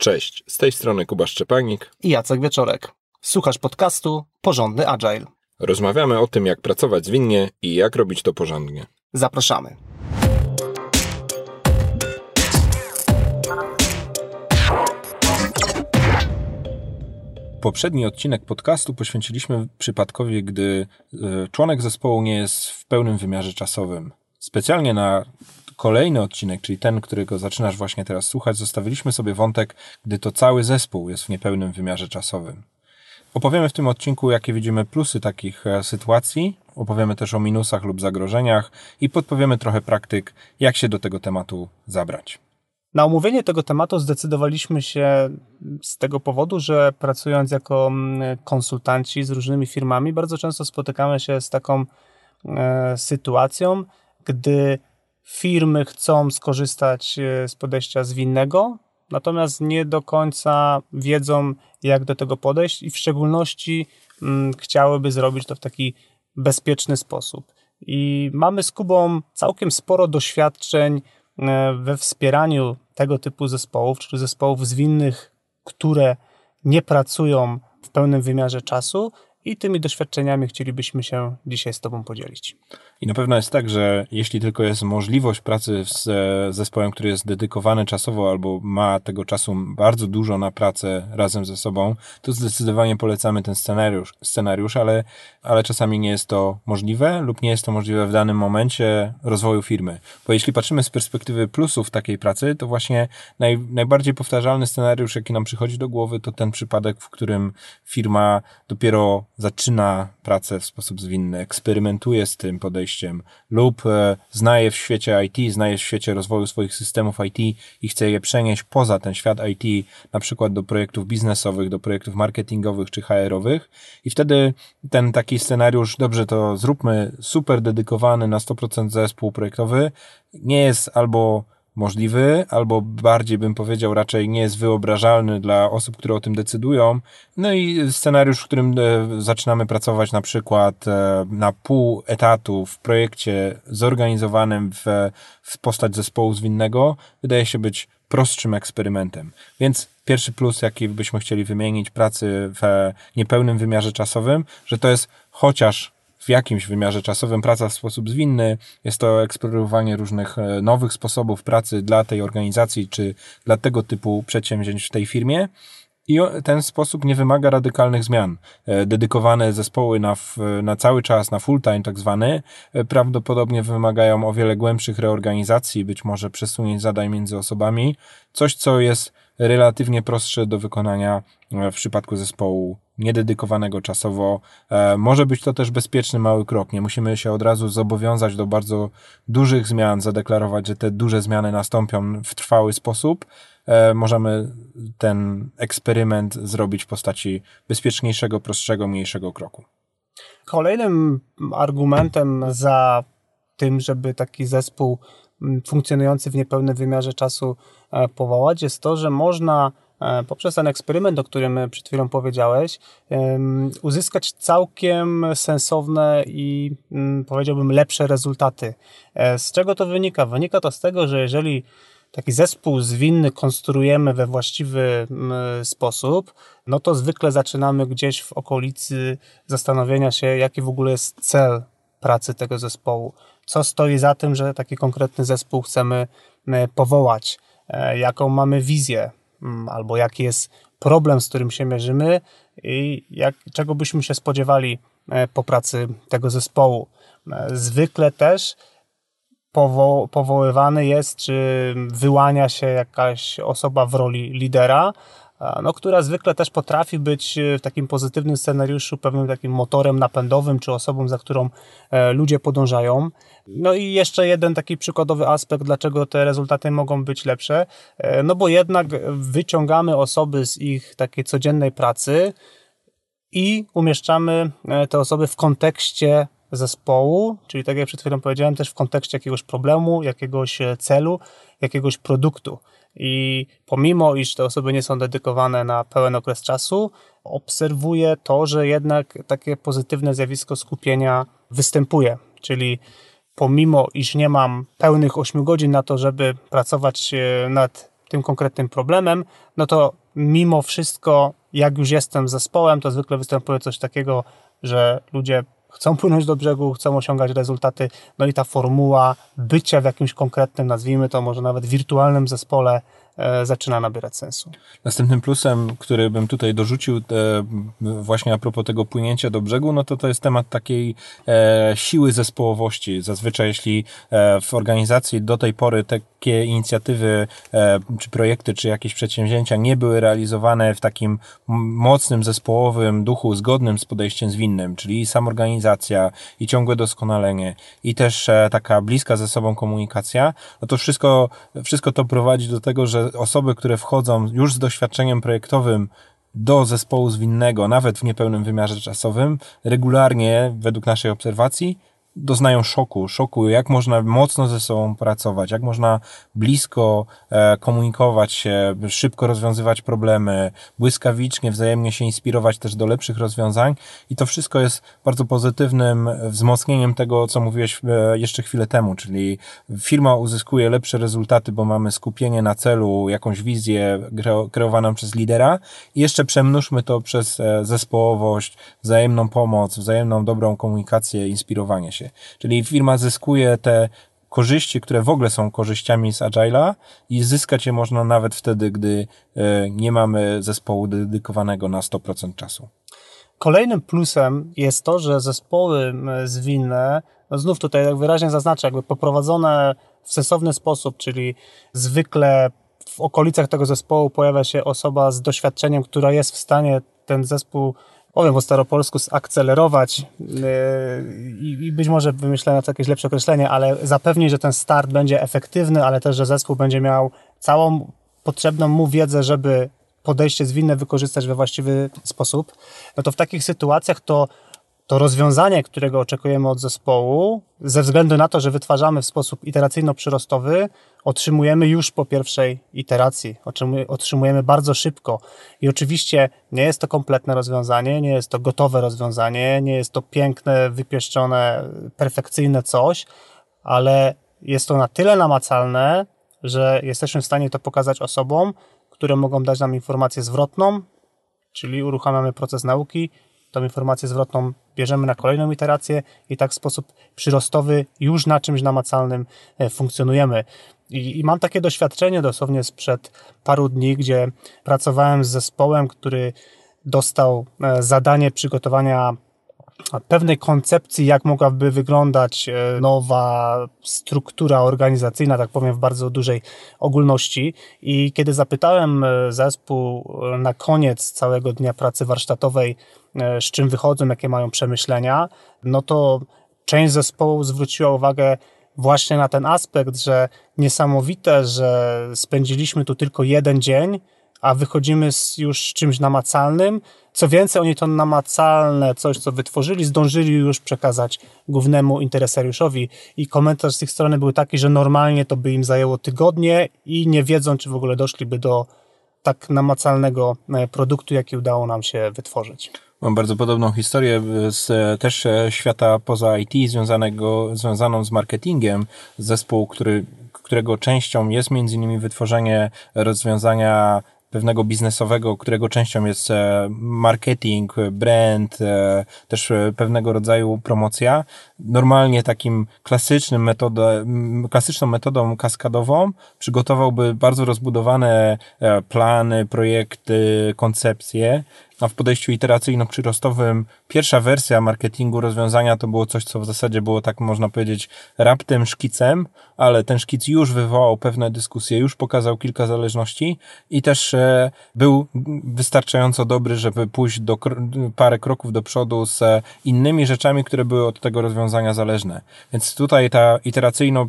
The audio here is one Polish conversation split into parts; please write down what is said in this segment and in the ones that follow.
Cześć, z tej strony Kuba Szczepanik i Jacek Wieczorek. Słuchasz podcastu Porządny Agile. Rozmawiamy o tym, jak pracować zwinnie i jak robić to porządnie. Zapraszamy. Poprzedni odcinek podcastu poświęciliśmy przypadkowi, gdy e, członek zespołu nie jest w pełnym wymiarze czasowym. Specjalnie na kolejny odcinek, czyli ten, którego zaczynasz właśnie teraz słuchać, zostawiliśmy sobie wątek, gdy to cały zespół jest w niepełnym wymiarze czasowym. Opowiemy w tym odcinku, jakie widzimy plusy takich e, sytuacji, opowiemy też o minusach lub zagrożeniach i podpowiemy trochę praktyk, jak się do tego tematu zabrać. Na omówienie tego tematu zdecydowaliśmy się z tego powodu, że pracując jako mm, konsultanci z różnymi firmami, bardzo często spotykamy się z taką e, sytuacją, gdy firmy chcą skorzystać e, z podejścia zwinnego, natomiast nie do końca wiedzą, jak do tego podejść i w szczególności mm, chciałyby zrobić to w taki bezpieczny sposób. I mamy z Kubą całkiem sporo doświadczeń e, we wspieraniu tego typu zespołów, czyli zespołów zwinnych, które nie pracują w pełnym wymiarze czasu i tymi doświadczeniami chcielibyśmy się dzisiaj z Tobą podzielić. I na pewno jest tak, że jeśli tylko jest możliwość pracy z zespołem, który jest dedykowany czasowo albo ma tego czasu bardzo dużo na pracę razem ze sobą, to zdecydowanie polecamy ten scenariusz, scenariusz ale, ale czasami nie jest to możliwe lub nie jest to możliwe w danym momencie rozwoju firmy. Bo jeśli patrzymy z perspektywy plusów takiej pracy, to właśnie naj, najbardziej powtarzalny scenariusz, jaki nam przychodzi do głowy, to ten przypadek, w którym firma dopiero zaczyna pracę w sposób zwinny, eksperymentuje z tym podejściem lub e, znaje w świecie IT, znaje w świecie rozwoju swoich systemów IT i chce je przenieść poza ten świat IT, na przykład do projektów biznesowych, do projektów marketingowych czy HR-owych i wtedy ten taki scenariusz, dobrze to zróbmy, super dedykowany na 100% zespół projektowy, nie jest albo możliwy, albo bardziej bym powiedział, raczej nie jest wyobrażalny dla osób, które o tym decydują. No i scenariusz, w którym e, zaczynamy pracować na przykład e, na pół etatu w projekcie zorganizowanym w, w postać zespołu zwinnego, wydaje się być prostszym eksperymentem. Więc pierwszy plus, jaki byśmy chcieli wymienić pracy w niepełnym wymiarze czasowym, że to jest chociaż w jakimś wymiarze czasowym praca w sposób zwinny. Jest to eksplorowanie różnych e, nowych sposobów pracy dla tej organizacji czy dla tego typu przedsięwzięć w tej firmie. I ten sposób nie wymaga radykalnych zmian. E, dedykowane zespoły na, na cały czas, na full time tak zwany, e, prawdopodobnie wymagają o wiele głębszych reorganizacji, być może przesunięć zadań między osobami. Coś, co jest relatywnie prostsze do wykonania w przypadku zespołu niededykowanego czasowo. E, może być to też bezpieczny mały krok. Nie musimy się od razu zobowiązać do bardzo dużych zmian, zadeklarować, że te duże zmiany nastąpią w trwały sposób. E, możemy ten eksperyment zrobić w postaci bezpieczniejszego, prostszego, mniejszego kroku. Kolejnym argumentem za tym, żeby taki zespół funkcjonujący w niepełnym wymiarze czasu e, powołać, jest to, że można E, poprzez ten eksperyment, o którym przed chwilą powiedziałeś, uzyskać całkiem sensowne i mm, powiedziałbym lepsze rezultaty. E, z czego to wynika? Wynika to z tego, że jeżeli taki zespół zwinny konstruujemy we właściwy mm, sposób, no to zwykle zaczynamy gdzieś w okolicy zastanowienia się, jaki w ogóle jest cel pracy tego zespołu. Co stoi za tym, że taki konkretny zespół chcemy powołać, e, jaką mamy wizję, Mm, albo jaki jest problem, z którym się mierzymy? I jak, czego byśmy się spodziewali e, po pracy tego zespołu. E, zwykle też powo powoływany jest, czy wyłania się jakaś osoba w roli lidera, no, która zwykle też potrafi być e, w takim pozytywnym scenariuszu pewnym takim motorem napędowym, czy osobą, za którą e, ludzie podążają. No i jeszcze jeden taki przykładowy aspekt, dlaczego te rezultaty mogą być lepsze, e, no bo jednak wyciągamy osoby z ich takiej codziennej pracy i umieszczamy te osoby w kontekście zespołu, czyli tak jak przed chwilą powiedziałem, też w kontekście jakiegoś problemu, jakiegoś celu, jakiegoś produktu. I pomimo, iż te osoby nie są dedykowane na pełen okres czasu, obserwuję to, że jednak takie pozytywne zjawisko skupienia występuje. Czyli pomimo, iż nie mam pełnych 8 godzin na to, żeby pracować e, nad tym konkretnym problemem, no to mimo wszystko, jak już jestem zespołem, to zwykle występuje coś takiego, że ludzie chcą płynąć do brzegu, chcą osiągać rezultaty, no i ta formuła bycia w jakimś konkretnym, nazwijmy to może nawet wirtualnym zespole, zaczyna nabierać sensu. Następnym plusem, który bym tutaj dorzucił e, właśnie a propos tego płynięcia do brzegu, no to to jest temat takiej e, siły zespołowości. Zazwyczaj jeśli e, w organizacji do tej pory takie inicjatywy, e, czy projekty, czy jakieś przedsięwzięcia nie były realizowane w takim mocnym zespołowym duchu, zgodnym z podejściem zwinnym, czyli samorganizacja, i ciągłe doskonalenie, i też e, taka bliska ze sobą komunikacja, no to wszystko, wszystko to prowadzi do tego, że osoby, które wchodzą już z doświadczeniem projektowym do zespołu zwinnego, nawet w niepełnym wymiarze czasowym, regularnie, według naszej obserwacji, doznają szoku, szoku, jak można mocno ze sobą pracować, jak można blisko e, komunikować się, szybko rozwiązywać problemy, błyskawicznie, wzajemnie się inspirować też do lepszych rozwiązań i to wszystko jest bardzo pozytywnym wzmocnieniem tego, co mówiłeś e, jeszcze chwilę temu, czyli firma uzyskuje lepsze rezultaty, bo mamy skupienie na celu, jakąś wizję kreo- kreowaną przez lidera i jeszcze przemnóżmy to przez e, zespołowość, wzajemną pomoc, wzajemną dobrą komunikację, inspirowanie się. Czyli firma zyskuje te korzyści, które w ogóle są korzyściami z Agile'a i zyskać je można nawet wtedy, gdy e, nie mamy zespołu dedykowanego na 100% czasu. Kolejnym plusem jest to, że zespoły zwinne, no znów tutaj jak wyraźnie zaznaczę, jakby poprowadzone w sensowny sposób, czyli zwykle w okolicach tego zespołu pojawia się osoba z doświadczeniem, która jest w stanie ten zespół, po staropolsku, zakcelerować yy, i i być może wymyślę na to jakieś lepsze określenie, ale zapewni, że ten start będzie efektywny, ale też, że zespół będzie miał całą potrzebną mu wiedzę, żeby podejście zwinne wykorzystać we właściwy sposób, no to w takich sytuacjach to, to rozwiązanie, którego oczekujemy od zespołu, ze względu na to, że wytwarzamy w sposób iteracyjno-przyrostowy, otrzymujemy już po pierwszej iteracji, otrzymu- otrzymujemy bardzo szybko. I oczywiście nie jest to kompletne rozwiązanie, nie jest to gotowe rozwiązanie, nie jest to piękne, wypieszczone, perfekcyjne coś, ale jest to na tyle namacalne, że jesteśmy w stanie to pokazać osobom, które mogą dać nam informację zwrotną, czyli uruchamiamy proces nauki, tą informację zwrotną bierzemy na kolejną iterację i tak w sposób przyrostowy już na czymś namacalnym e, funkcjonujemy. I, I mam takie doświadczenie dosłownie sprzed paru dni, gdzie pracowałem z zespołem, który dostał e, zadanie przygotowania pewnej koncepcji, jak mogłaby wyglądać e, nowa struktura organizacyjna, tak powiem, w bardzo dużej ogólności. I kiedy zapytałem e, zespół e, na koniec całego dnia pracy warsztatowej, z czym wychodzą, jakie mają przemyślenia, no to część zespołu zwróciła uwagę właśnie na ten aspekt, że niesamowite, że spędziliśmy tu tylko jeden dzień, a wychodzimy z już czymś namacalnym. Co więcej, oni to namacalne, coś co wytworzyli, zdążyli już przekazać głównemu interesariuszowi. I komentarz z ich strony był taki, że normalnie to by im zajęło tygodnie i nie wiedzą, czy w ogóle doszliby do tak namacalnego e, produktu, jaki udało nam się wytworzyć. Mam bardzo podobną historię z e, też e, świata poza IT, związanego, związaną z marketingiem. Zespół, który, którego częścią jest między innymi wytworzenie rozwiązania pewnego biznesowego, którego częścią jest e, marketing, brand, e, też e, pewnego rodzaju promocja. Normalnie takim klasycznym metodą, klasyczną metodą kaskadową przygotowałby bardzo rozbudowane e, plany, projekty, koncepcje, a w podejściu iteracyjno-przyrostowym pierwsza wersja marketingu rozwiązania to było coś, co w zasadzie było tak można powiedzieć raptem szkicem, ale ten szkic już wywołał pewne dyskusje, już pokazał kilka zależności i też e, był wystarczająco dobry, żeby pójść do parę kroków do przodu z e, innymi rzeczami, które były od tego rozwiązania zależne. Więc tutaj ta iteracyjno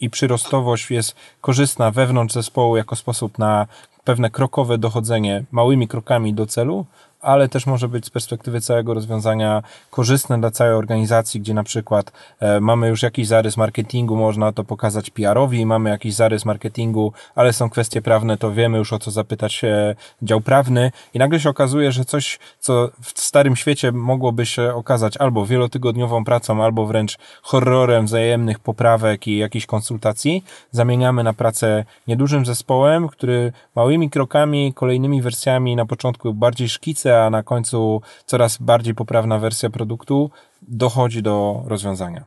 i przyrostowość jest korzystna wewnątrz zespołu jako sposób na pewne krokowe dochodzenie małymi krokami do celu, ale też może być z perspektywy całego rozwiązania korzystne dla całej organizacji, gdzie na przykład e, mamy już jakiś zarys marketingu, można to pokazać PR-owi, mamy jakiś zarys marketingu, ale są kwestie prawne, to wiemy już o co zapytać e, dział prawny. I nagle się okazuje, że coś, co w starym świecie mogłoby się okazać albo wielotygodniową pracą, albo wręcz horrorem wzajemnych poprawek i jakichś konsultacji, zamieniamy na pracę niedużym zespołem, który małymi krokami, kolejnymi wersjami na początku bardziej szkice, a na końcu coraz bardziej poprawna wersja produktu dochodzi do rozwiązania.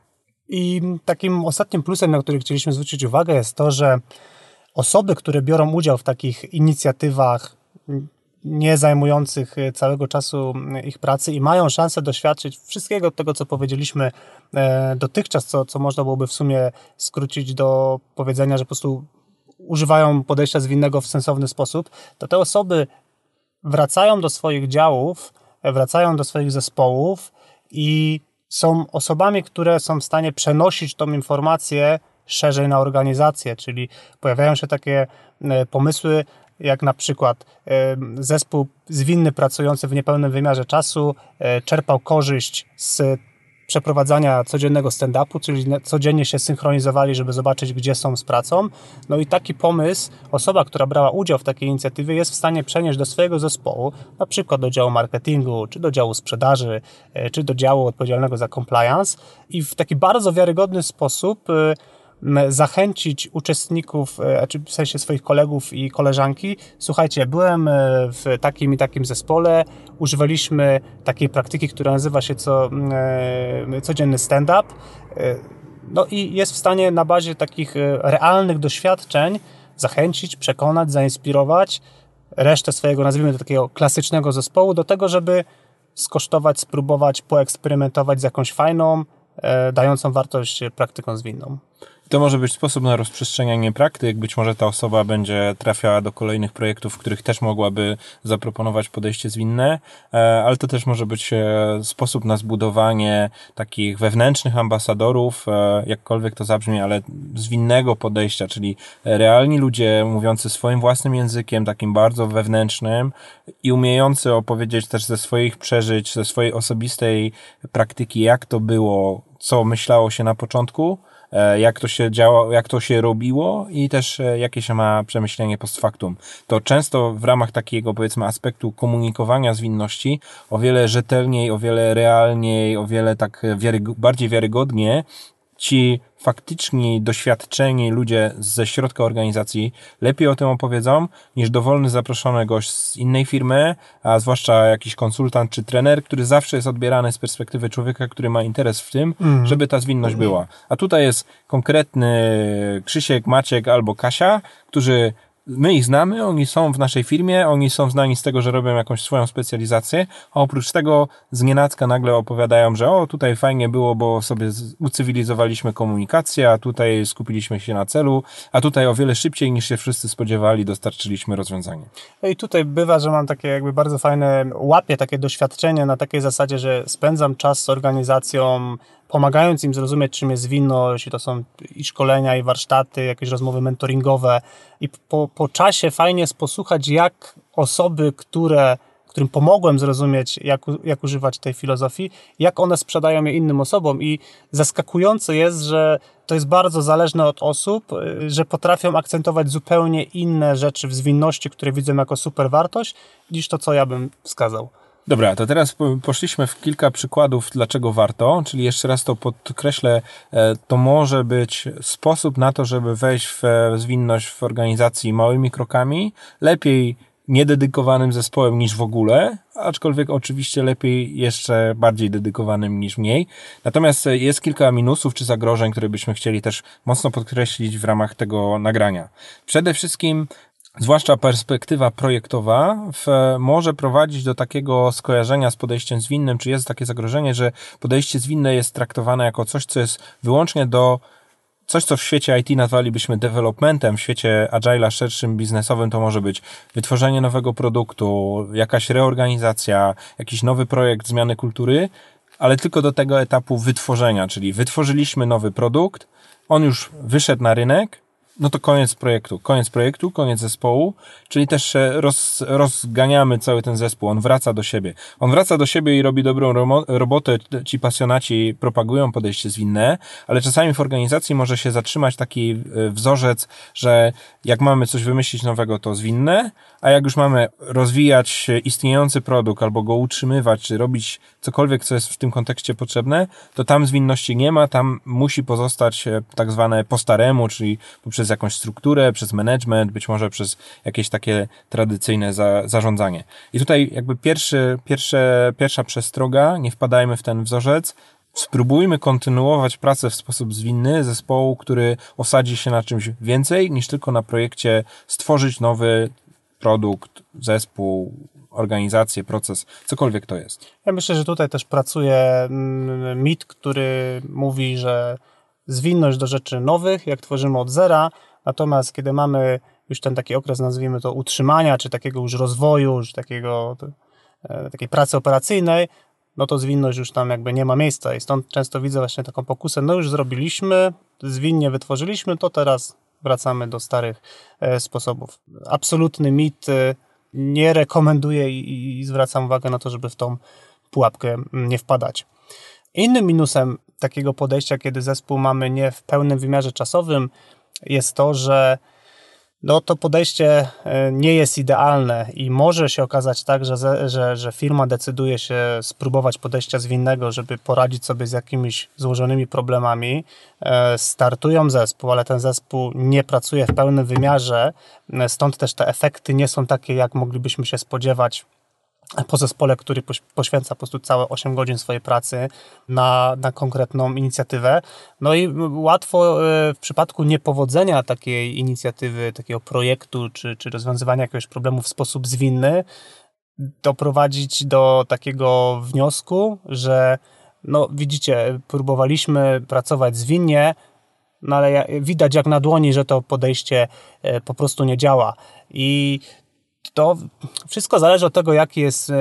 I takim ostatnim plusem, na który chcieliśmy zwrócić uwagę, jest to, że osoby, które biorą udział w takich inicjatywach, nie zajmujących całego czasu ich pracy i mają szansę doświadczyć wszystkiego tego, co powiedzieliśmy e, dotychczas, co, co można byłoby w sumie skrócić do powiedzenia, że po prostu używają podejścia zwinnego w sensowny sposób, to te osoby wracają do swoich działów, wracają do swoich zespołów i są osobami, które są w stanie przenosić tą informację szerzej na organizację, czyli pojawiają się takie e, pomysły, jak na przykład e, zespół zwinny pracujący w niepełnym wymiarze czasu e, czerpał korzyść z przeprowadzania codziennego stand-upu, czyli codziennie się synchronizowali, żeby zobaczyć, gdzie są z pracą. No i taki pomysł, osoba, która brała udział w takiej inicjatywie, jest w stanie przenieść do swojego zespołu, na przykład do działu marketingu, czy do działu sprzedaży, e, czy do działu odpowiedzialnego za compliance i w taki bardzo wiarygodny sposób e, zachęcić uczestników, e, czy w sensie swoich kolegów i koleżanki, słuchajcie, byłem e, w takim i takim zespole, używaliśmy takiej praktyki, która nazywa się co, e, codzienny stand-up, no i jest w stanie na bazie takich realnych doświadczeń zachęcić, przekonać, zainspirować resztę swojego, nazwijmy to takiego klasycznego zespołu do tego, żeby skosztować, spróbować, poeksperymentować z jakąś fajną, dającą wartość praktyką zwinną. To może być sposób na rozprzestrzenianie praktyk. Być może ta osoba będzie trafiała do kolejnych projektów, w których też mogłaby zaproponować podejście zwinne, e, ale to też może być e, sposób na zbudowanie takich wewnętrznych ambasadorów, e, jakkolwiek to zabrzmi, ale zwinnego podejścia, czyli realni ludzie mówiący swoim własnym językiem, takim bardzo wewnętrznym i umiejący opowiedzieć też ze swoich przeżyć, ze swojej osobistej praktyki, jak to było, co myślało się na początku, jak to się działo, jak to się robiło i też e, jakie się ma przemyślenie post factum. To często w ramach takiego powiedzmy aspektu komunikowania zwinności o wiele rzetelniej, o wiele realniej, o wiele tak wiary, bardziej wiarygodnie ci faktyczni, doświadczeni ludzie ze środka organizacji lepiej o tym opowiedzą niż dowolny zaproszony gość z innej firmy, a zwłaszcza jakiś konsultant czy trener, który zawsze jest odbierany z perspektywy człowieka, który ma interes w tym, mm. żeby ta zwinność była. A tutaj jest konkretny Krzysiek, Maciek albo Kasia, którzy my ich znamy, oni są w naszej firmie, oni są znani z tego, że robią jakąś swoją specjalizację, a oprócz tego z nienacka nagle opowiadają, że o, tutaj fajnie było, bo sobie ucywilizowaliśmy komunikację, a tutaj skupiliśmy się na celu, a tutaj o wiele szybciej niż się wszyscy spodziewali dostarczyliśmy rozwiązanie. No i tutaj bywa, że mam takie jakby bardzo fajne, łapie takie doświadczenie na takiej zasadzie, że spędzam czas z organizacją, pomagając im zrozumieć, czym jest zwinność, i to są i szkolenia, i warsztaty, jakieś rozmowy mentoringowe. I po, po czasie fajnie jest posłuchać, jak osoby, które, którym pomogłem zrozumieć, jak, jak używać tej filozofii, jak one sprzedają je innym osobom. I zaskakujące jest, że to jest bardzo zależne od osób, że potrafią akcentować zupełnie inne rzeczy w zwinności, które widzę jako super wartość, niż to, co ja bym wskazał. Dobra, to teraz poszliśmy w kilka przykładów, dlaczego warto, czyli jeszcze raz to podkreślę, e, to może być sposób na to, żeby wejść w zwinność w organizacji małymi krokami, lepiej niededykowanym zespołem niż w ogóle, aczkolwiek oczywiście lepiej jeszcze bardziej dedykowanym niż mniej. Natomiast jest kilka minusów czy zagrożeń, które byśmy chcieli też mocno podkreślić w ramach tego nagrania. Przede wszystkim zwłaszcza perspektywa projektowa, w, może prowadzić do takiego skojarzenia z podejściem zwinnym, czy jest takie zagrożenie, że podejście zwinne jest traktowane jako coś, co jest wyłącznie do coś, co w świecie IT nazwalibyśmy developmentem, w świecie agile'a szerszym, biznesowym, to może być wytworzenie nowego produktu, jakaś reorganizacja, jakiś nowy projekt zmiany kultury, ale tylko do tego etapu wytworzenia, czyli wytworzyliśmy nowy produkt, on już wyszedł na rynek, no to koniec projektu. Koniec projektu, koniec zespołu, czyli też roz, rozganiamy cały ten zespół. On wraca do siebie. On wraca do siebie i robi dobrą robotę. Ci pasjonaci propagują podejście zwinne, ale czasami w organizacji może się zatrzymać taki e, wzorzec, że jak mamy coś wymyślić nowego, to zwinne, a jak już mamy rozwijać istniejący produkt albo go utrzymywać, czy robić cokolwiek, co jest w tym kontekście potrzebne, to tam zwinności nie ma, tam musi pozostać e, tak zwane po staremu, czyli poprzez jakąś strukturę, przez management, być może przez jakieś takie tradycyjne za, zarządzanie. I tutaj jakby pierwszy, pierwsze, pierwsza przestroga, nie wpadajmy w ten wzorzec, spróbujmy kontynuować pracę w sposób zwinny zespołu, który osadzi się na czymś więcej niż tylko na projekcie stworzyć nowy produkt, zespół, organizację, proces, cokolwiek to jest. Ja myślę, że tutaj też pracuje mm, mit, który mówi, że zwinność do rzeczy nowych, jak tworzymy od zera, natomiast kiedy mamy już ten taki okres, nazwijmy to utrzymania, czy takiego już rozwoju, czy takiego, e, takiej pracy operacyjnej, no to zwinność już tam jakby nie ma miejsca i stąd często widzę właśnie taką pokusę, no już zrobiliśmy, zwinnie wytworzyliśmy, to teraz wracamy do starych e, sposobów. Absolutny mit, e, nie rekomenduję i, i zwracam uwagę na to, żeby w tą pułapkę nie wpadać. Innym minusem takiego podejścia, kiedy zespół mamy nie w pełnym wymiarze czasowym, jest to, że no, to podejście e, nie jest idealne i może się okazać tak, że, że, że firma decyduje się spróbować podejścia zwinnego, żeby poradzić sobie z jakimiś złożonymi problemami. E, startują zespół, ale ten zespół nie pracuje w pełnym wymiarze, e, stąd też te efekty nie są takie, jak moglibyśmy się spodziewać po zespole, który poświęca po prostu całe 8 godzin swojej pracy na, na konkretną inicjatywę. No i łatwo e, w przypadku niepowodzenia takiej inicjatywy, takiego projektu, czy, czy rozwiązywania jakiegoś problemu w sposób zwinny, doprowadzić do takiego wniosku, że no widzicie, próbowaliśmy pracować zwinnie, no ale widać jak na dłoni, że to podejście e, po prostu nie działa. I to wszystko zależy od tego, jaki jest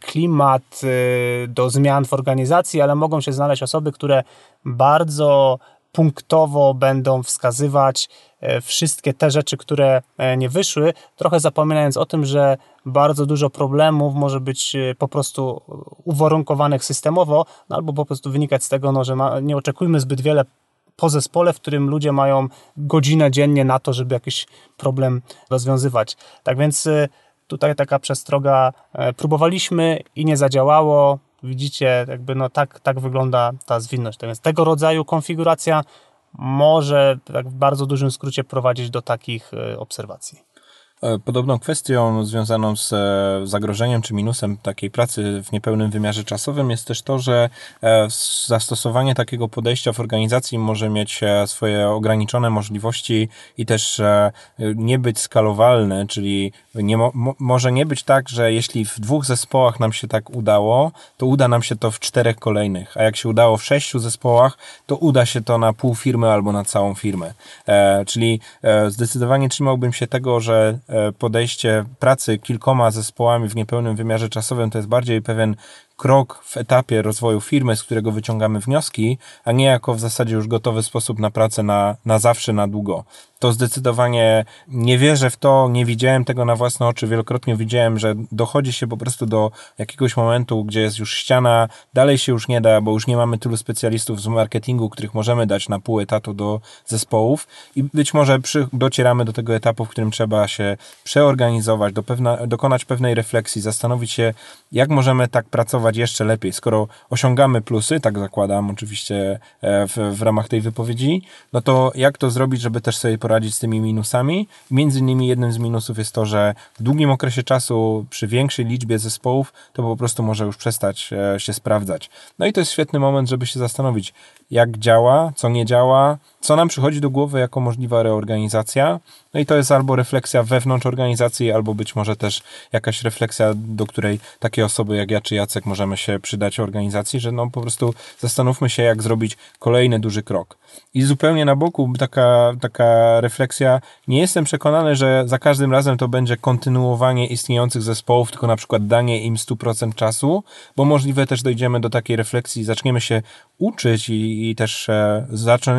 klimat y, do zmian w organizacji, ale mogą się znaleźć osoby, które bardzo punktowo będą wskazywać e, wszystkie te rzeczy, które e, nie wyszły, trochę zapominając o tym, że bardzo dużo problemów może być e, po prostu uwarunkowanych systemowo, no albo po prostu wynikać z tego, no, że ma, nie oczekujmy zbyt wiele po zespole, w którym ludzie mają godzinę dziennie na to, żeby jakiś problem rozwiązywać. Tak więc y, tutaj taka przestroga, e, próbowaliśmy i nie zadziałało. Widzicie, jakby no tak, tak wygląda ta zwinność. Tak więc tego rodzaju konfiguracja może tak w bardzo dużym skrócie prowadzić do takich e, obserwacji. E, podobną kwestią związaną z e, zagrożeniem czy minusem takiej pracy w niepełnym wymiarze czasowym jest też to, że e, zastosowanie takiego podejścia w organizacji może mieć swoje ograniczone możliwości i też nie być skalowalne, czyli nie mo może nie być tak, że jeśli w dwóch zespołach nam się tak udało, to uda nam się to w czterech kolejnych, a jak się udało w sześciu zespołach, to uda się to na pół firmy albo na całą firmę. czyli zdecydowanie trzymałbym się tego, że podejście pracy kilkoma zespołami w niepełnym wymiarze czasowym to jest bardziej pewien krok w etapie rozwoju firmy, z którego wyciągamy wnioski, a nie jako w zasadzie już gotowy sposób na pracę na, na zawsze, na długo. To zdecydowanie nie wierzę w to, nie widziałem tego na własne oczy. Wielokrotnie widziałem, że dochodzi się po prostu do jakiegoś momentu, gdzie jest już ściana, dalej się już nie da, bo już nie mamy tylu specjalistów z marketingu, których możemy dać na pół etatu do zespołów i być może przy, docieramy do tego etapu, w którym trzeba się przeorganizować, do pewna, dokonać pewnej refleksji, zastanowić się, jak możemy tak pracować jeszcze lepiej. Skoro osiągamy plusy, tak zakładam oczywiście e, w, w ramach tej wypowiedzi, no to jak to zrobić, żeby też sobie z tymi minusami? Między innymi jednym z minusów jest to, że w długim okresie czasu przy większej liczbie zespołów to po prostu może już przestać e, się sprawdzać. No i to jest świetny moment, żeby się zastanowić, jak działa, co nie działa, co nam przychodzi do głowy jako możliwa reorganizacja. No i to jest albo refleksja wewnątrz organizacji, albo być może też jakaś refleksja, do której takie osoby jak ja czy Jacek możemy się przydać organizacji, że no po prostu zastanówmy się, jak zrobić kolejny duży krok. I zupełnie na boku taka, taka refleksja, nie jestem przekonany, że za każdym razem to będzie kontynuowanie istniejących zespołów, tylko na przykład danie im 100% czasu, bo możliwe też dojdziemy do takiej refleksji, zaczniemy się uczyć i i też e,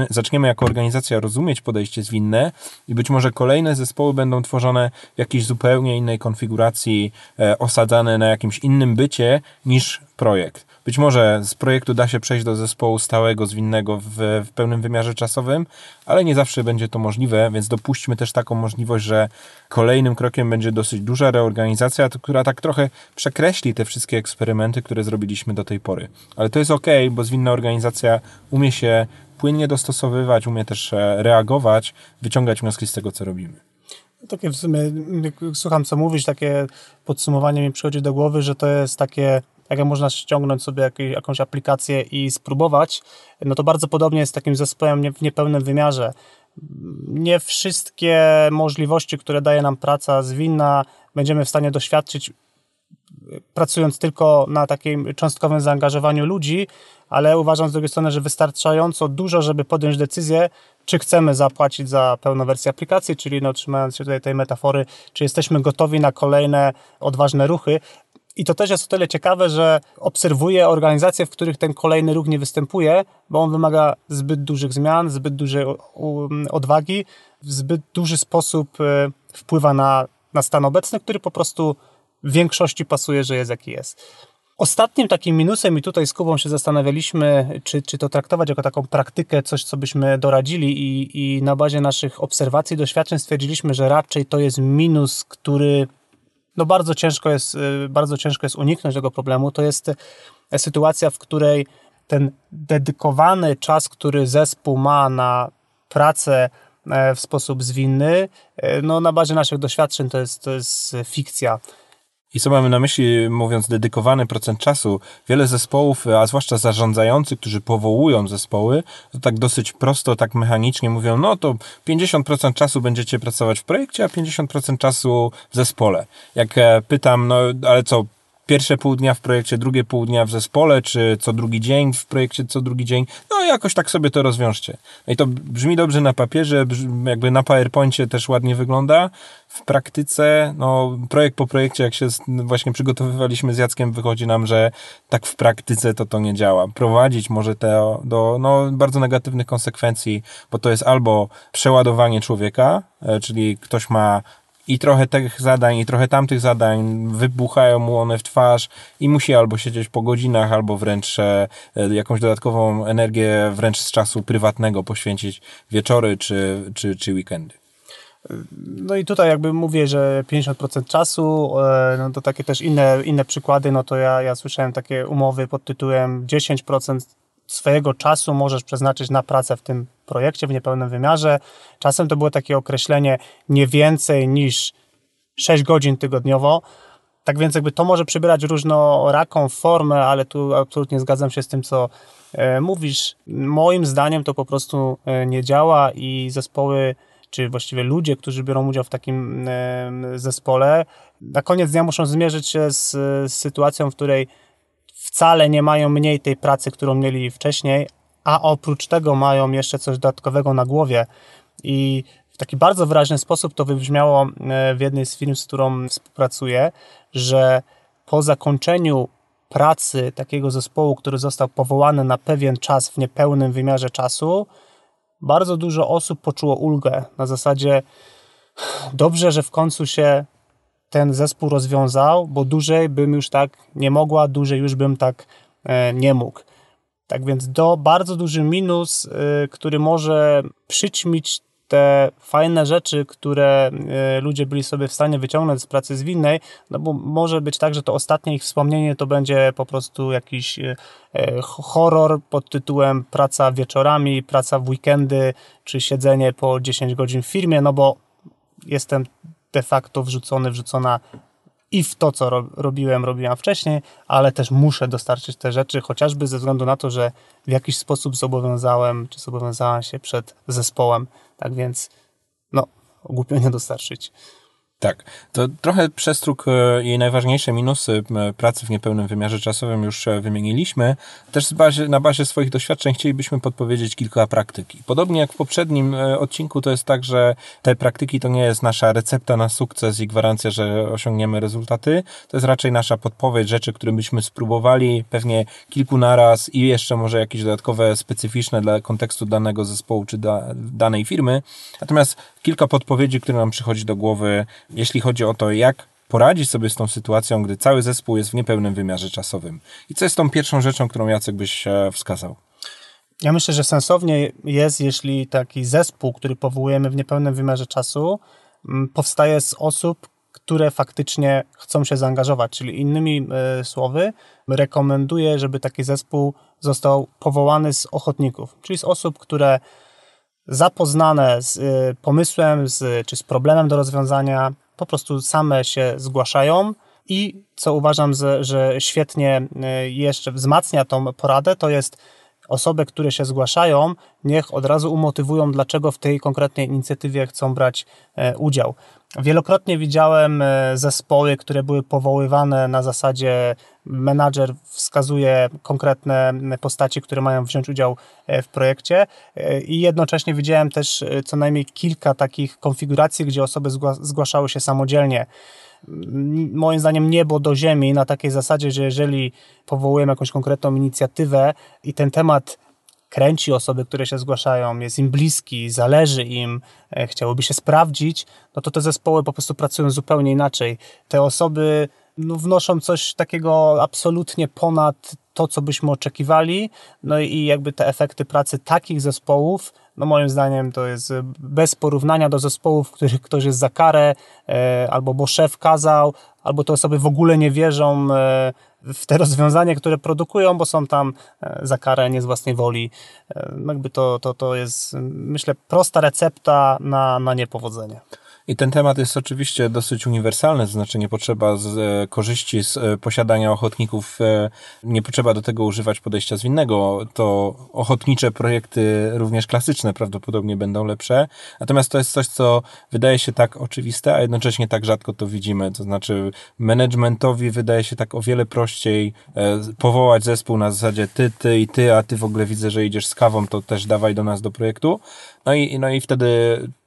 zaczniemy jako organizacja rozumieć podejście zwinne i być może kolejne zespoły będą tworzone w jakiejś zupełnie innej konfiguracji, e, osadzane na jakimś innym bycie niż projekt. Być może z projektu da się przejść do zespołu stałego, zwinnego w, w pełnym wymiarze czasowym, ale nie zawsze będzie to możliwe, więc dopuśćmy też taką możliwość, że kolejnym krokiem będzie dosyć duża reorganizacja, która tak trochę przekreśli te wszystkie eksperymenty, które zrobiliśmy do tej pory. Ale to jest ok, bo zwinna organizacja umie się płynnie dostosowywać, umie też e, reagować, wyciągać wnioski z tego, co robimy. Takie w sumie, słucham co mówisz, takie podsumowanie mi przychodzi do głowy, że to jest takie jak można ściągnąć sobie jakąś aplikację i spróbować, no to bardzo podobnie jest z takim zespołem w niepełnym wymiarze. Nie wszystkie możliwości, które daje nam praca zwinna, będziemy w stanie doświadczyć pracując tylko na takim cząstkowym zaangażowaniu ludzi, ale uważam z drugiej strony, że wystarczająco dużo, żeby podjąć decyzję, czy chcemy zapłacić za pełną wersję aplikacji, czyli no, trzymając się tutaj tej metafory, czy jesteśmy gotowi na kolejne odważne ruchy. I to też jest o tyle ciekawe, że obserwuję organizacje, w których ten kolejny ruch nie występuje, bo on wymaga zbyt dużych zmian, zbyt dużej odwagi, w zbyt duży sposób e, wpływa na, na stan obecny, który po prostu w większości pasuje, że jest jaki jest. Ostatnim takim minusem, i tutaj z Kubą się zastanawialiśmy, czy, czy to traktować jako taką praktykę, coś, co byśmy doradzili, i, i na bazie naszych obserwacji, doświadczeń stwierdziliśmy, że raczej to jest minus, który no bardzo ciężko jest, y, bardzo ciężko jest uniknąć tego problemu. To jest e, sytuacja, w której ten dedykowany czas, który zespół ma na pracę e, w sposób zwinny, e, no na bazie naszych doświadczeń to jest, to jest fikcja. I co mamy na myśli, mówiąc dedykowany procent czasu? Wiele zespołów, a zwłaszcza zarządzający, którzy powołują zespoły, to tak dosyć prosto, tak mechanicznie mówią, no to 50% czasu będziecie pracować w projekcie, a 50% czasu w zespole. Jak e, pytam, no ale co, pierwsze pół dnia w projekcie, drugie pół dnia w zespole, czy co drugi dzień w projekcie, co drugi dzień. No jakoś tak sobie to rozwiążcie. No i to brzmi dobrze na papierze, jakby na PowerPoincie też ładnie wygląda. W praktyce, no projekt po projekcie, jak się właśnie przygotowywaliśmy z Jackiem, wychodzi nam, że tak w praktyce to to nie działa. Prowadzić może to do no, bardzo negatywnych konsekwencji, bo to jest albo przeładowanie człowieka, e, czyli ktoś ma i trochę tych zadań, i trochę tamtych zadań, wybuchają mu one w twarz i musi albo siedzieć po godzinach, albo wręcz e, jakąś dodatkową energię wręcz z czasu prywatnego poświęcić wieczory czy, czy, czy weekendy. No i tutaj jakby mówię, że 50% czasu, e, no to takie też inne, inne przykłady, no to ja, ja słyszałem takie umowy pod tytułem 10% swojego czasu możesz przeznaczyć na pracę w tym projekcie w niepełnym wymiarze. Czasem to było takie określenie nie więcej niż 6 godzin tygodniowo. Tak więc jakby to może przybierać różnoraką formę, ale tu absolutnie zgadzam się z tym, co e, mówisz. Moim zdaniem to po prostu e, nie działa i zespoły, czy właściwie ludzie, którzy biorą udział w takim zespole, na koniec dnia muszą zmierzyć się z sytuacją, w której wcale nie mają mniej tej pracy, którą mieli wcześniej, a oprócz tego mają jeszcze coś dodatkowego na głowie. I w taki bardzo wyraźny sposób to wybrzmiało e, w jednej z firm, z którą współpracuję, że po zakończeniu pracy takiego zespołu, który został powołany na pewien czas w niepełnym wymiarze czasu, bardzo dużo osób poczuło ulgę na zasadzie dobrze, że w końcu się ten zespół rozwiązał, bo dłużej bym już tak nie mogła, dłużej już bym tak e, nie mógł. Tak więc do bardzo duży minus, e, który może przyćmić te fajne rzeczy, które e, ludzie byli sobie w stanie wyciągnąć z pracy zwinnej, no bo może być tak, że to ostatnie ich wspomnienie to będzie po prostu jakiś horror pod tytułem praca wieczorami, praca w weekendy, czy siedzenie po 10 godzin w firmie, no bo jestem de facto wrzucony, wrzucona i w to, co ro robiłem, robiłam wcześniej, ale też muszę dostarczyć te rzeczy, chociażby ze względu na to, że w jakiś sposób zobowiązałem, czy zobowiązałam się przed zespołem. Tak więc, no, głupio nie dostarczyć. Tak, to trochę przestróg i najważniejsze minusy pracy w niepełnym wymiarze czasowym już wymieniliśmy. Też bazie, na bazie swoich doświadczeń chcielibyśmy podpowiedzieć kilka praktyk. Podobnie jak w poprzednim odcinku, to jest tak, że te praktyki to nie jest nasza recepta na sukces i gwarancja, że osiągniemy rezultaty. To jest raczej nasza podpowiedź rzeczy, które byśmy spróbowali pewnie kilku naraz i jeszcze może jakieś dodatkowe, specyficzne dla kontekstu danego zespołu czy da, danej firmy. Natomiast kilka podpowiedzi, które nam przychodzi do głowy, jeśli chodzi o to, jak poradzić sobie z tą sytuacją, gdy cały zespół jest w niepełnym wymiarze czasowym. I co jest tą pierwszą rzeczą, którą Jacek byś e, wskazał? Ja myślę, że sensownie jest, jeśli taki zespół, który powołujemy w niepełnym wymiarze czasu, powstaje z osób, które faktycznie chcą się zaangażować. Czyli innymi y, słowy, rekomenduję, żeby taki zespół został powołany z ochotników, czyli z osób, które zapoznane z y, pomysłem z, czy z problemem do rozwiązania, po prostu same się zgłaszają. I co uważam, że świetnie y, jeszcze wzmacnia tą poradę, to jest osoby, które się zgłaszają, niech od razu umotywują, dlaczego w tej konkretnej inicjatywie chcą brać e, udział. Wielokrotnie widziałem e, zespoły, które były powoływane na zasadzie menadżer wskazuje konkretne postaci, które mają wziąć udział e, w projekcie i jednocześnie widziałem też co najmniej kilka takich konfiguracji, gdzie osoby zgłaszały się samodzielnie. Moim zdaniem niebo do ziemi na takiej zasadzie, że jeżeli powołujemy jakąś konkretną inicjatywę i ten temat kręci osoby, które się zgłaszają, jest im bliski, zależy im, e, chciałoby się sprawdzić, no to te zespoły po prostu pracują zupełnie inaczej. Te osoby no, wnoszą coś takiego absolutnie ponad to, co byśmy oczekiwali, no i jakby te efekty pracy takich zespołów no moim zdaniem to jest bez porównania do zespołów, w których ktoś jest za karę, e, albo bo szef kazał, albo te osoby w ogóle nie wierzą e, w te rozwiązania, które produkują, bo są tam za karę, nie z własnej woli. Jakby to, to, to jest, myślę, prosta recepta na, na niepowodzenie. I ten temat jest oczywiście dosyć uniwersalny, to znaczy nie potrzeba z e, korzyści z e, posiadania ochotników, e, nie potrzeba do tego używać podejścia zwinnego. To ochotnicze projekty, również klasyczne, prawdopodobnie będą lepsze. Natomiast to jest coś, co wydaje się tak oczywiste, a jednocześnie tak rzadko to widzimy. To znaczy, managementowi wydaje się tak o wiele prościej powołać zespół na zasadzie ty, ty i ty, a ty w ogóle widzę, że idziesz z kawą, to też dawaj do nas do projektu. No i, no i wtedy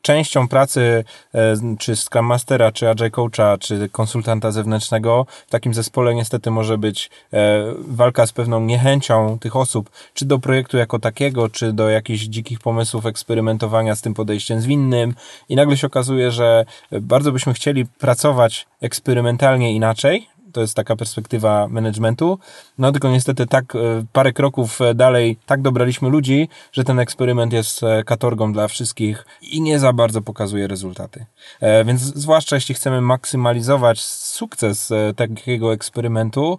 częścią pracy e, czy Scrum Mastera, czy Agile Coacha, czy konsultanta zewnętrznego w takim zespole niestety może być e, walka z pewną niechęcią tych osób, czy do projektu jako takiego, czy do jakichś dzikich pomysłów eksperymentowania z tym podejściem zwinnym i nagle się okazuje, że bardzo byśmy chcieli pracować eksperymentalnie inaczej, to jest taka perspektywa managementu. No tylko niestety tak e, parę kroków e, dalej tak dobraliśmy ludzi, że ten eksperyment jest e, katorgą dla wszystkich i nie za bardzo pokazuje rezultaty. Więc zwłaszcza jeśli chcemy maksymalizować sukces takiego eksperymentu,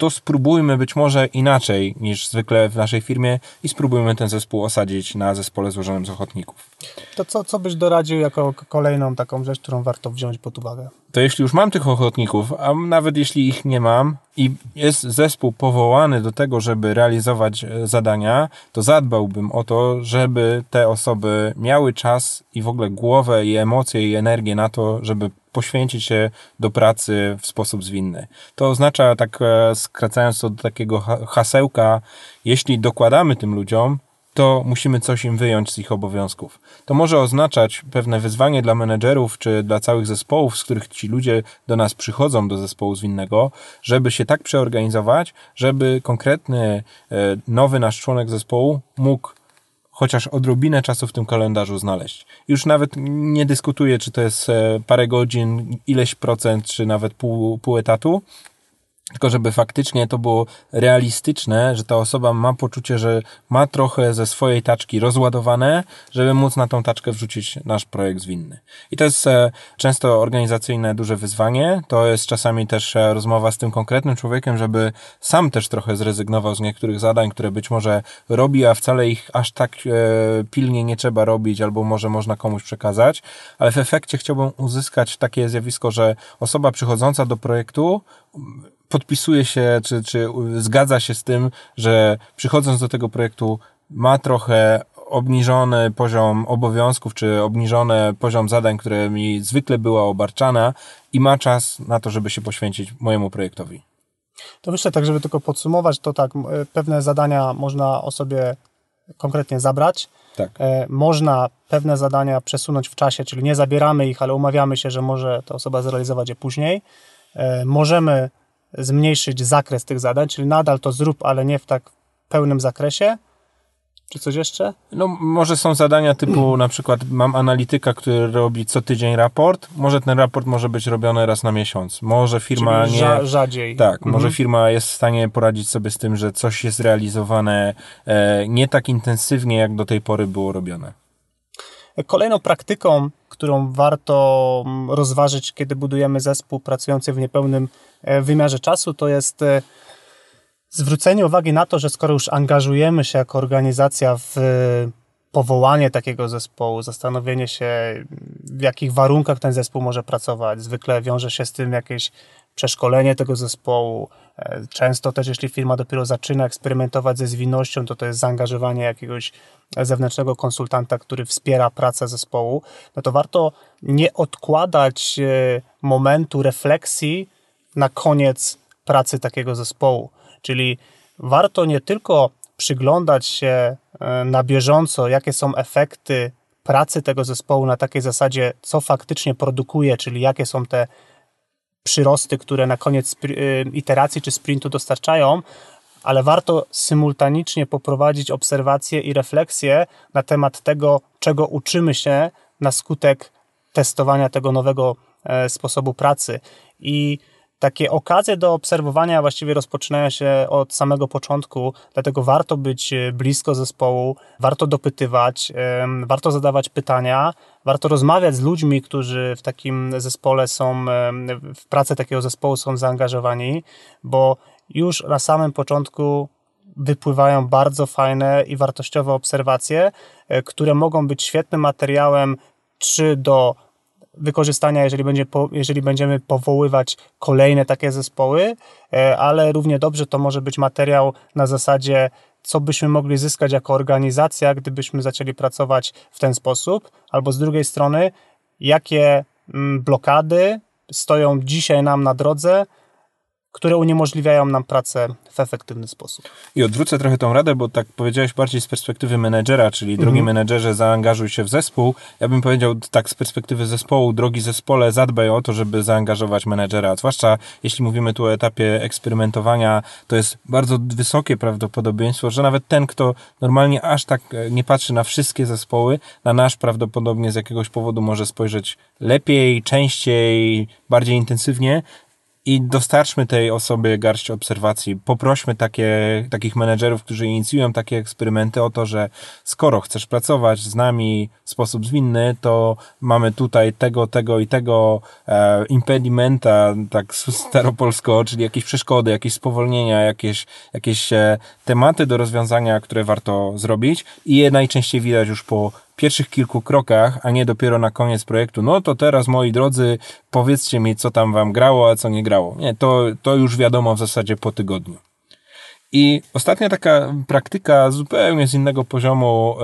to spróbujmy być może inaczej niż zwykle w naszej firmie i spróbujmy ten zespół osadzić na zespole złożonym z ochotników. To co, co byś doradził jako kolejną taką rzecz, którą warto wziąć pod uwagę? To jeśli już mam tych ochotników, a nawet jeśli ich nie mam i jest zespół powołany do tego, żeby realizować e, zadania, to zadbałbym o to, żeby te osoby miały czas i w ogóle głowę i emocje i energię na to, żeby poświęcić się do pracy w sposób zwinny. To oznacza, tak e, skracając to do takiego hasełka, jeśli dokładamy tym ludziom, to musimy coś im wyjąć z ich obowiązków. To może oznaczać pewne wyzwanie dla menedżerów czy dla całych zespołów, z których ci ludzie do nas przychodzą do zespołu zwinnego, żeby się tak przeorganizować, żeby konkretny e, nowy nasz członek zespołu mógł chociaż odrobinę czasu w tym kalendarzu znaleźć. Już nawet nie dyskutuję, czy to jest e, parę godzin, ileś procent, czy nawet pół, pół etatu, tylko żeby faktycznie to było realistyczne, że ta osoba ma poczucie, że ma trochę ze swojej taczki rozładowane, żeby móc na tą taczkę wrzucić nasz projekt zwinny. I to jest e, często organizacyjne duże wyzwanie. To jest czasami też e, rozmowa z tym konkretnym człowiekiem, żeby sam też trochę zrezygnował z niektórych zadań, które być może robi, a wcale ich aż tak e, pilnie nie trzeba robić, albo może można komuś przekazać. Ale w efekcie chciałbym uzyskać takie zjawisko, że osoba przychodząca do projektu podpisuje się, czy, czy zgadza się z tym, że przychodząc do tego projektu ma trochę obniżony poziom obowiązków, czy obniżony poziom zadań, które mi zwykle była obarczana i ma czas na to, żeby się poświęcić mojemu projektowi. To myślę tak, żeby tylko podsumować, to tak, e, pewne zadania można o sobie konkretnie zabrać. Tak. E, Można pewne zadania przesunąć w czasie, czyli nie zabieramy ich, ale umawiamy się, że może ta osoba zrealizować je później. E, Możemy zmniejszyć zakres tych zadań, czyli nadal to zrób, ale nie w tak pełnym zakresie. Czy coś jeszcze? No, może są zadania typu na przykład mam analityka, który robi co tydzień raport. Może ten raport może być robiony raz na miesiąc. Może firma Czyli nie. rza- rzadziej. Tak, Mhm. może firma jest w stanie poradzić sobie z tym, że coś jest realizowane e, nie tak intensywnie, jak do tej pory było robione. Kolejną praktyką, którą warto rozważyć, kiedy budujemy zespół pracujący w niepełnym e, wymiarze czasu, to jest e, zwrócenie uwagi na to, że skoro już angażujemy się jako organizacja w e, powołanie takiego zespołu, zastanowienie się, w jakich warunkach ten zespół może pracować. Zwykle wiąże się z tym jakieś przeszkolenie tego zespołu. Często też, jeśli firma dopiero zaczyna eksperymentować ze zwinnością, to to jest zaangażowanie jakiegoś zewnętrznego konsultanta, który wspiera pracę zespołu. No to warto nie odkładać momentu refleksji na koniec pracy takiego zespołu. Czyli warto nie tylko przyglądać się e, na bieżąco, jakie są efekty pracy tego zespołu na takiej zasadzie, co faktycznie produkuje, czyli jakie są te przyrosty, które na koniec y, iteracji czy sprintu dostarczają, ale warto symultanicznie poprowadzić obserwacje i refleksje na temat tego, czego uczymy się na skutek testowania tego nowego e, sposobu pracy. I takie okazje do obserwowania właściwie rozpoczynają się od samego początku, dlatego warto być e, blisko zespołu, warto dopytywać, warto zadawać pytania, warto rozmawiać z ludźmi, którzy w takim zespole są, w pracę takiego zespołu są zaangażowani, bo już na samym początku wypływają bardzo fajne i wartościowe obserwacje, e, które mogą być świetnym materiałem czy do wykorzystania, jeżeli, będzie po, jeżeli będziemy powoływać kolejne takie zespoły, e, ale równie dobrze to może być materiał na zasadzie, co byśmy mogli zyskać jako organizacja, gdybyśmy zaczęli pracować w ten sposób, albo z drugiej strony, jakie mm, blokady stoją dzisiaj nam na drodze, które uniemożliwiają nam pracę w efektywny sposób. I odwrócę trochę tą radę, bo tak powiedziałeś bardziej z perspektywy menedżera, czyli drogi menedżerze, zaangażuj się w zespół. Ja bym powiedział tak z perspektywy zespołu, drogi zespole, zadbaj o to, żeby zaangażować menedżera. Zwłaszcza jeśli mówimy tu o etapie eksperymentowania, to jest bardzo wysokie prawdopodobieństwo, że nawet ten, kto normalnie aż tak e, nie patrzy na wszystkie zespoły, na nasz prawdopodobnie z jakiegoś powodu może spojrzeć lepiej, częściej, bardziej intensywnie, i dostarczmy tej osobie garść obserwacji. Poprośmy takie, takich menedżerów, którzy inicjują takie eksperymenty o to, że skoro chcesz pracować z nami w sposób zwinny, to mamy tutaj tego, tego i tego e, impedimenta, tak staropolsko, czyli jakieś przeszkody, jakieś spowolnienia, jakieś, jakieś e, tematy do rozwiązania, które warto zrobić i je najczęściej widać już po pierwszych kilku krokach, a nie dopiero na koniec projektu. No to teraz, moi drodzy, powiedzcie mi, co tam wam grało, a co nie grało. Nie, to, to już wiadomo w zasadzie po tygodniu. I ostatnia taka praktyka zupełnie z innego poziomu,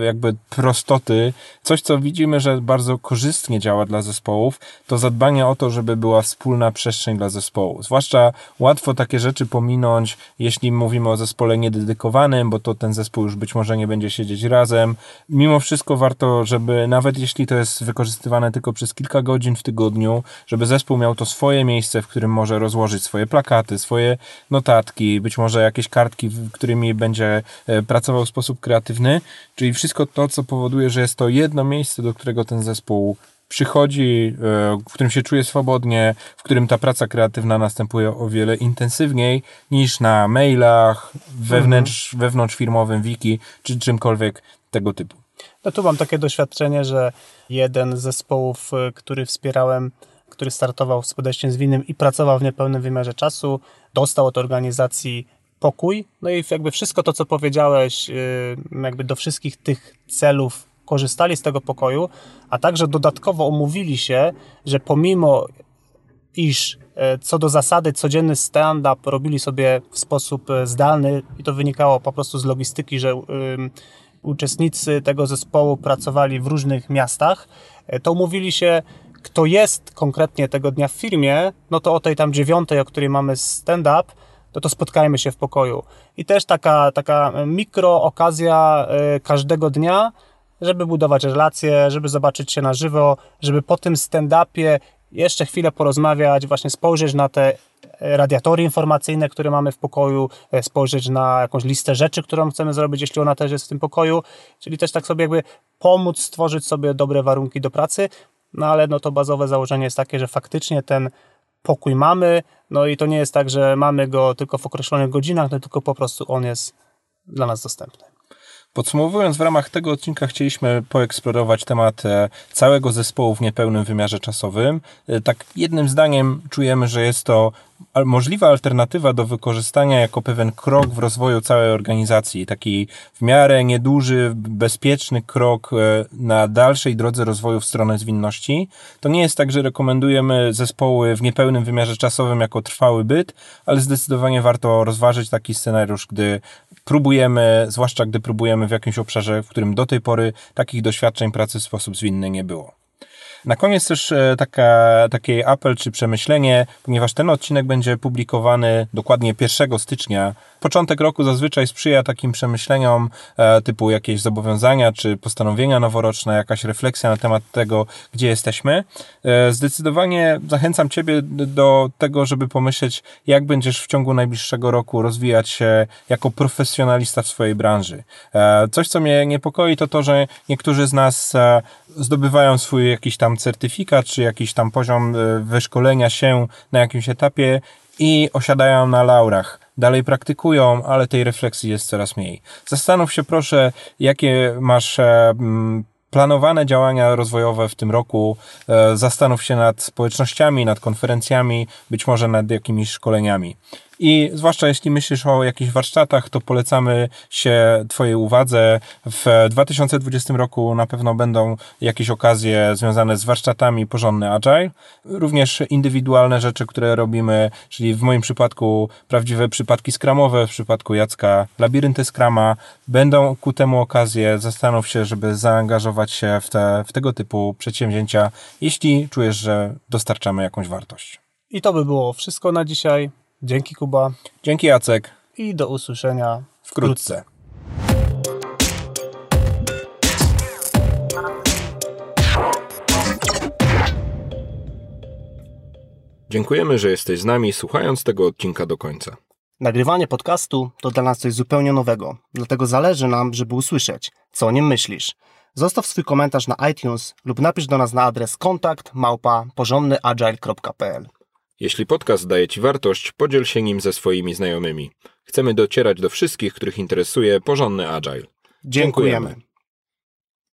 e, jakby prostoty, coś co widzimy, że bardzo korzystnie działa dla zespołów, to zadbanie o to, żeby była wspólna przestrzeń dla zespołu. Zwłaszcza łatwo takie rzeczy pominąć, jeśli mówimy o zespole niededykowanym, bo to ten zespół już być może nie będzie siedzieć razem. Mimo wszystko warto, żeby nawet jeśli to jest wykorzystywane tylko przez kilka godzin w tygodniu, żeby zespół miał to swoje miejsce, w którym może rozłożyć swoje plakaty, swoje notatki, być może jakieś kartki, w- którymi będzie e, pracował w sposób kreatywny, czyli wszystko to, co powoduje, że jest to jedno miejsce, do którego ten zespół przychodzi, e, w którym się czuje swobodnie, w którym ta praca kreatywna następuje o wiele intensywniej niż na mailach, wewnętrz, wewnątrzfirmowym wiki, czy czymkolwiek tego typu. No tu mam takie doświadczenie, że jeden z zespołów, y, który wspierałem, który startował z podejściem zwinnym i pracował w niepełnym wymiarze czasu, dostał od organizacji pokój. No i jakby wszystko to, co powiedziałeś, y, jakby do wszystkich tych celów korzystali z tego pokoju, a także dodatkowo umówili się, że pomimo iż e, co do zasady codzienny stand-up robili sobie w sposób e, zdalny i to wynikało po prostu z logistyki, że uczestnicy tego zespołu pracowali w różnych miastach, e, to umówili się, kto jest konkretnie tego dnia w firmie, no to o tej tam dziewiątej, o której mamy stand-up, to to spotkajmy się w pokoju. I też taka, taka mikro okazja e, każdego dnia, żeby budować relacje, żeby zobaczyć się na żywo, żeby po tym stand-upie jeszcze chwilę porozmawiać, właśnie spojrzeć na te radiatory informacyjne, które mamy w pokoju, e, spojrzeć na jakąś listę rzeczy, którą chcemy zrobić, jeśli ona też jest w tym pokoju, czyli też tak sobie jakby pomóc stworzyć sobie dobre warunki do pracy, no ale no to bazowe założenie jest takie, że faktycznie ten pokój mamy, no i to nie jest tak, że mamy go tylko w określonych godzinach, no tylko po prostu on jest dla nas dostępny. Podsumowując, w ramach tego odcinka chcieliśmy poeksplorować temat e, całego zespołu w niepełnym wymiarze czasowym. E, tak jednym zdaniem czujemy, że jest to możliwa alternatywa do wykorzystania jako pewien krok w rozwoju całej organizacji. Taki w miarę nieduży, bezpieczny krok e, na dalszej drodze rozwoju w stronę zwinności. To nie jest tak, że rekomendujemy zespoły w niepełnym wymiarze czasowym jako trwały byt, ale zdecydowanie warto rozważyć taki scenariusz, gdy próbujemy, zwłaszcza gdy próbujemy w jakimś obszarze, w którym do tej pory takich doświadczeń pracy w sposób zwinny nie było. Na koniec też e, taka, taki apel czy przemyślenie, ponieważ ten odcinek będzie publikowany dokładnie 1 stycznia. Początek roku zazwyczaj sprzyja takim przemyśleniom e, typu jakieś zobowiązania czy postanowienia noworoczne, jakaś refleksja na temat tego, gdzie jesteśmy. E, zdecydowanie zachęcam Ciebie do tego, żeby pomyśleć, jak będziesz w ciągu najbliższego roku rozwijać się jako profesjonalista w swojej branży. Coś, co mnie niepokoi, to to, że niektórzy z nas zdobywają swój jakiś tam certyfikat, czy jakiś tam poziom e, wyszkolenia się na jakimś etapie i osiadają na laurach. Dalej praktykują, ale tej refleksji jest coraz mniej. Zastanów się proszę, jakie masz e, planowane działania rozwojowe w tym roku. E, zastanów się nad społecznościami, nad konferencjami, być może nad jakimiś szkoleniami. I zwłaszcza jeśli myślisz o jakichś warsztatach, to polecamy się Twojej uwadze. W 2020 roku na pewno będą jakieś okazje związane z warsztatami porządny Agile. Również indywidualne rzeczy, które robimy, czyli w moim przypadku prawdziwe przypadki skramowe, w przypadku Jacka labirynty skrama. Będą ku temu okazje. Zastanów się, żeby zaangażować się w, te, w tego typu przedsięwzięcia, jeśli czujesz, że dostarczamy jakąś wartość. I to by było wszystko na dzisiaj. Dzięki Kuba. Dzięki Jacek. I do usłyszenia wkrótce. Dziękujemy, że jesteś z nami słuchając tego odcinka do końca. Nagrywanie podcastu to dla nas coś zupełnie nowego, dlatego zależy nam, żeby usłyszeć, co o nim myślisz. Zostaw swój komentarz na iTunes lub napisz do nas na adres kontakt małpa porządnyagile.pl. Jeśli podcast daje Ci wartość, podziel się nim ze swoimi znajomymi. Chcemy docierać do wszystkich, których interesuje porządny agile. Dziękujemy. Dziękujemy.